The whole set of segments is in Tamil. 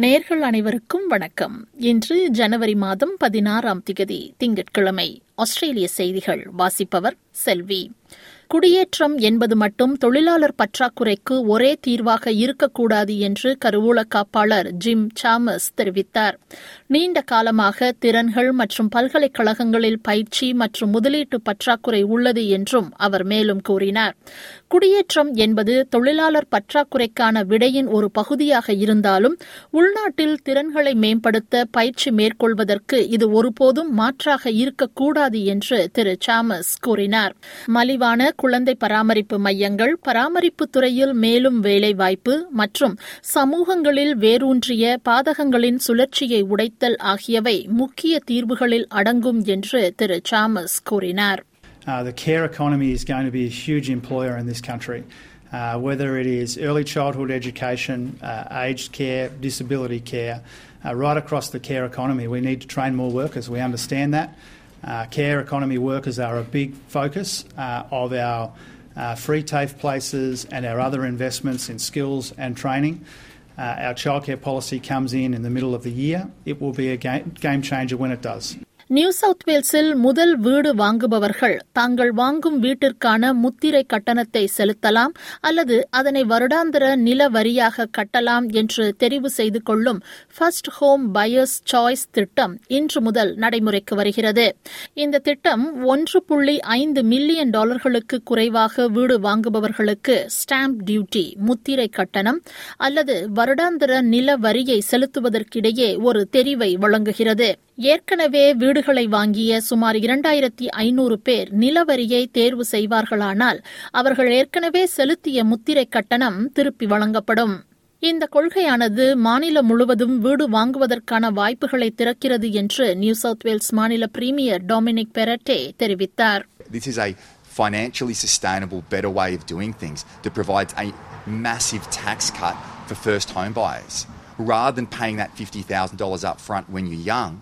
நேர்கள் அனைவருக்கும் வணக்கம். இன்று ஜனவரி மாதம் பதினாறாம் திகதி திங்கட்கிழமை. ஆஸ்திரேலிய செய்திகள் வாசிப்பவர் செல்வி. குடியேற்றம் என்பது மட்டும் தொழிலாளர் பற்றாக்குறைக்கு ஒரே தீர்வாக இருக்கக்கூடாது என்று கருவூல காப்பாளர் ஜிம் சாமஸ் தெரிவித்தார். நீண்ட காலமாக திறன்கள் மற்றும் பல்கலைக்கழகங்களில் பயிற்சி மற்றும் முதலீட்டு பற்றாக்குறை உள்ளது என்றும் அவர் மேலும் கூறினார். குடியேற்றம் என்பது தொழிலாளர் பற்றாக்குறைக்கான விடையின் ஒரு பகுதியாக இருந்தாலும் உள்நாட்டில் திறன்களை மேம்படுத்த பயிற்சி மேற்கொள்வதற்கு இது ஒருபோதும் மாற்றாக இருக்கக்கூடாது என்று திரு சாமஸ் கூறினார். மலிவான குழந்தை பராமரிப்பு மையங்கள் பராமரிப்பு துறையில் மேலும் வேலைவாய்ப்பு மற்றும் சமூகங்களில் வேரூன்றிய பாதகங்களின் சுழற்சியை உடைத்தல் ஆகியவை முக்கிய தீர்வுகளில் அடங்கும் என்று திரு சாமஸ் கூறினார் Uh, the care economy is going to be a huge employer in this country. Uh, whether it is early childhood education, uh, aged care, disability care, uh, right across the care economy, we need to train more workers. We understand that. Uh, care economy workers are a big focus uh, of our uh, free TAFE places and our other investments in skills and training. Uh, our childcare policy comes in in the middle of the year. It will be a game, game changer when it does. New South வேல்ஸில் முதல் வீடு வாங்குபவர்கள் தாங்கள் வாங்கும் வீட்டிற்கான முத்திரை கட்டணத்தை செலுத்தலாம் அல்லது அதனை வருடாந்திர நில வரியாக கட்டலாம் என்று தெரிவு செய்து கொள்ளும் ஃபர்ஸ்ட் ஹோம் பயர்ஸ் சாய்ஸ் திட்டம் இன்று முதல் நடைமுறைக்கு வருகிறது. இந்த திட்டம் ஒன்று புள்ளி ஐந்து மில்லியன் டாலர்களுக்கு குறைவாக வீடு வாங்குபவர்களுக்கு ஸ்டாம்ப் டியூட்டி முத்திரை கட்டணம் அல்லது வருடாந்திர நில வரியை செலுத்துவதற்கிடையே ஒரு தெரிவை வழங்குகிறது. ஏற்கனவே வீடுகளை வாங்கிய சுமார் இரண்டாயிரத்தி ஐநூறு பேர் நிலவரியை தேர்வு செய்வார்களானால் அவர்கள் ஏற்கனவே செலுத்திய முத்திரை கட்டணம் திருப்பி வழங்கப்படும் இந்த கொள்கையானது மாநிலம் முழுவதும் வீடு வாங்குவதற்கான வாய்ப்புகளை திறக்கிறது என்று நியூ சவுத் வேல்ஸ் மாநில பிரீமியர் டொமினிக் பெரட்டே தெரிவித்தார் financially sustainable, better way of doing things that provides a massive tax cut for first home buyers. Rather than paying that $50,000 up front when you're young,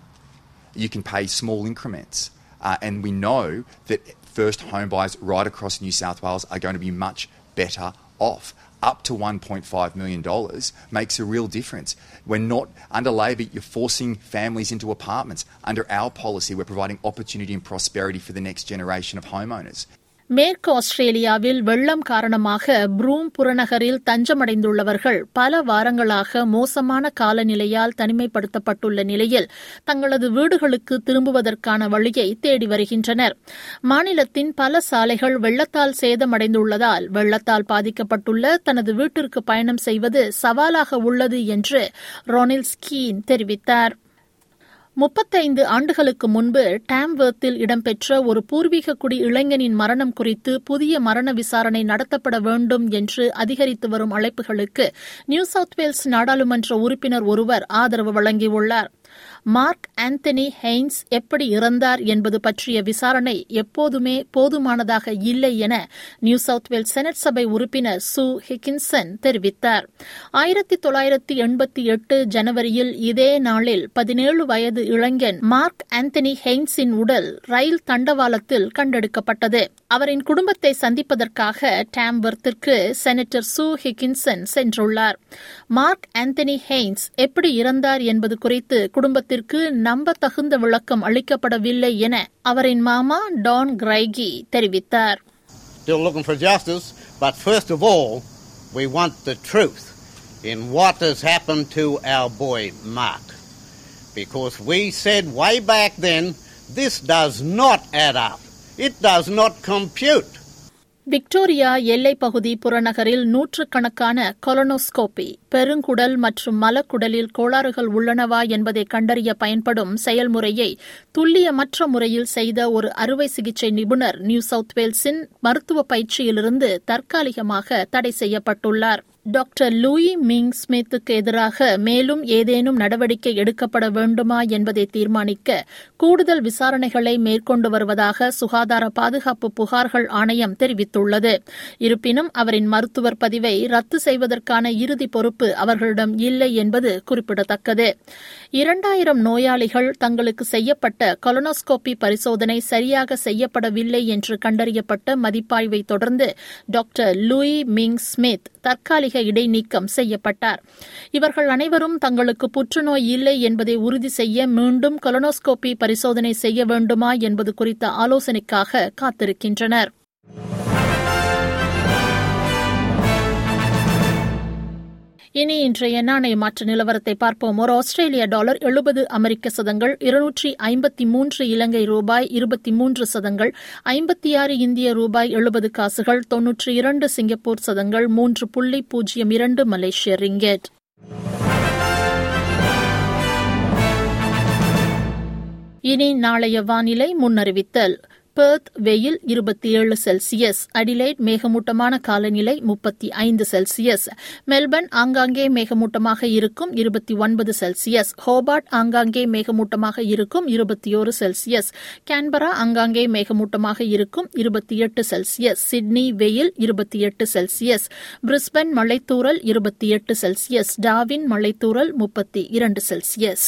you can pay small increments. Uh, and we know that first home buyers right across New South Wales are going to be much better off. Up to $1.5 million makes a real difference. We're not, under Labor, you're forcing families into apartments. Under our policy, we're providing opportunity and prosperity for the next generation of homeowners. மேற்கு ஆஸ்திரேலியாவில் வெள்ளம் காரணமாக ப்ரூம் புறநகரில் தஞ்சமடைந்துள்ளவர்கள் பல வாரங்களாக மோசமான காலநிலையால் தனிமைப்படுத்தப்பட்டுள்ள நிலையில் தங்களது வீடுகளுக்கு திரும்புவதற்கான வழியை தேடி வருகின்றனர். மாநிலத்தின் பல சாலைகள் வெள்ளத்தால் சேதமடைந்துள்ளதால் வெள்ளத்தால் பாதிக்கப்பட்டுள்ள தனது வீட்டிற்கு பயணம் செய்வது சவாலாக உள்ளது என்று ரொனில் ஸ்கீன் தெரிவித்தார். முப்பத்தைந்து ஆண்டுகளுக்கு முன்பு டாம்வர்த்தில் இடம்பெற்ற ஒரு பூர்வீக குடி இளைஞனின் மரணம் குறித்து புதிய மரண விசாரணை நடத்தப்பட வேண்டும் என்று அதிகரித்து வரும் அழைப்புகளுக்கு நியூ சவுத் வேல்ஸ் நாடாளுமன்ற உறுப்பினர் ஒருவர் ஆதரவு வழங்கியுள்ளார். மார்க் ஆந்தனி ஹெய்ன்ஸ் எப்படி இறந்தார் என்பது பற்றிய விசாரணை எப்போதுமே போதுமானதாக இல்லை என நியூ சவுத் வேல்ஸ் செனட் சபை உறுப்பினர் சு ஹிக்கின்சன் தெரிவித்தார். ஆயிரத்தி தொள்ளாயிரத்தி எண்பத்தி எட்டு ஜனவரியில் இதே நாளில் பதினேழு வயது இளைஞன் மார்க் ஆந்தனி ஹெய்ன்ஸின் உடல் ரயில் தண்டவாளத்தில் கண்டெடுக்கப்பட்டது. அவரின் குடும்பத்தை சந்திப்பதற்காக டாம்பர்த்திற்கு செனட்டர் சு ஹிக்கின்சன் சென்றுள்ளார். மார்க் ஆந்தனி ஹெய்ன்ஸ் எப்படி இறந்தார் என்பது குறித்து குடும்பத்திற்கு நம்ப தகுந்த விளக்கம் அளிக்கப்படவில்லை என அவரின் மாமா டான் கிரைகி தெரிவித்தார் Still looking for justice, but first of all, we want the truth in what has happened to our boy Mark. Because we said way back then, this does not add up. It does not compute. Victoria எல்லைப்பகுதி புறநகரில் நூற்றுக்கணக்கான கொலனோஸ்கோபி பெருங்குடல் மற்றும் மலக்குடலில் கோளாறுகள் உள்ளனவா என்பதை கண்டறிய பயன்படும் செயல்முறையை துல்லியமற்ற முறையில் செய்த ஒரு அறுவை சிகிச்சை நிபுணர் நியூ சவுத் வேல்ஸின் மருத்துவ பயிற்சியிலிருந்து தற்காலிகமாக தடை செய்யப்பட்டுள்ளார். டாக்டர் லூயி மிங் ஸ்மித்துக்கு எதிராக மேலும் ஏதேனும் நடவடிக்கை எடுக்கப்பட வேண்டுமா என்பதை தீர்மானிக்க கூடுதல் விசாரணைகளை மேற்கொண்டு வருவதாக சுகாதார பாதுகாப்பு புகார்கள் ஆணையம் தெரிவித்துள்ளது. இருப்பினும் அவரின் மருத்துவர் பதிவை ரத்து செய்வதற்கான இறுதி பொறுப்பு அவர்களிடம் இல்லை என்பது குறிப்பிடத்தக்கது. இரண்டாயிரம் நோயாளிகள் தங்களுக்கு செய்யப்பட்ட கொலனோஸ்கோபி பரிசோதனை சரியாக செய்யப்படவில்லை என்று கண்டறியப்பட்ட மதிப்பாய்வை தொடர்ந்து டாக்டர் லூயி மிங் ஸ்மித் தற்காலிக இடைநீக்கம் செய்யப்பட்டார். இவர்கள் அனைவரும் தங்களுக்கு புற்றுநோய் இல்லை என்பதை உறுதி செய்ய மீண்டும் கொலனோஸ்கோபி பரிசோதனை செய்ய வேண்டுமா என்பது குறித்த ஆலோசனைக்காக காத்திருக்கின்றனர். இனி இன்றைய நாணய மாற்று நிலவரத்தை பார்ப்போம். ஒரு ஆஸ்திரேலிய டாலர் எழுபது அமெரிக்க சதங்கள் இருநூற்றி ஐம்பத்தி மூன்று இலங்கை ரூபாய் இருபத்தி மூன்று சதங்கள் ஐம்பத்தி ஆறு இந்திய ரூபாய் எழுபது காசுகள் தொன்னூற்றி இரண்டு சிங்கப்பூர் சதங்கள் மூன்று புள்ளி பூஜ்ஜியம் இரண்டு மலேசிய ரிங்கெட். இனி நாளைய வானிலை முன்னறிவித்தல். பெர்த் வெயில் இருபத்தி ஏழு செல்சியஸ் அடிலைட் மேகமூட்டமான காலநிலை முப்பத்தி ஐந்து செல்சியஸ் மெல்பர்ன் ஆங்காங்கே மேகமூட்டமாக இருக்கும் இருபத்தி ஒன்பது செல்சியஸ் ஹோபார்ட் ஆங்காங்கே மேகமூட்டமாக இருக்கும் இருபத்தி ஒரு செல்சியஸ் கேன்பரா ஆங்காங்கே மேகமூட்டமாக இருக்கும் இருபத்தி எட்டு செல்சியஸ் சிட்னி வெயில் இருபத்தி எட்டு செல்சியஸ் பிரிஸ்பன் மலைத்தூரல் இருபத்தி எட்டு செல்சியஸ் டாவின் மலைத்தூரல் முப்பத்தி இரண்டு செல்சியஸ்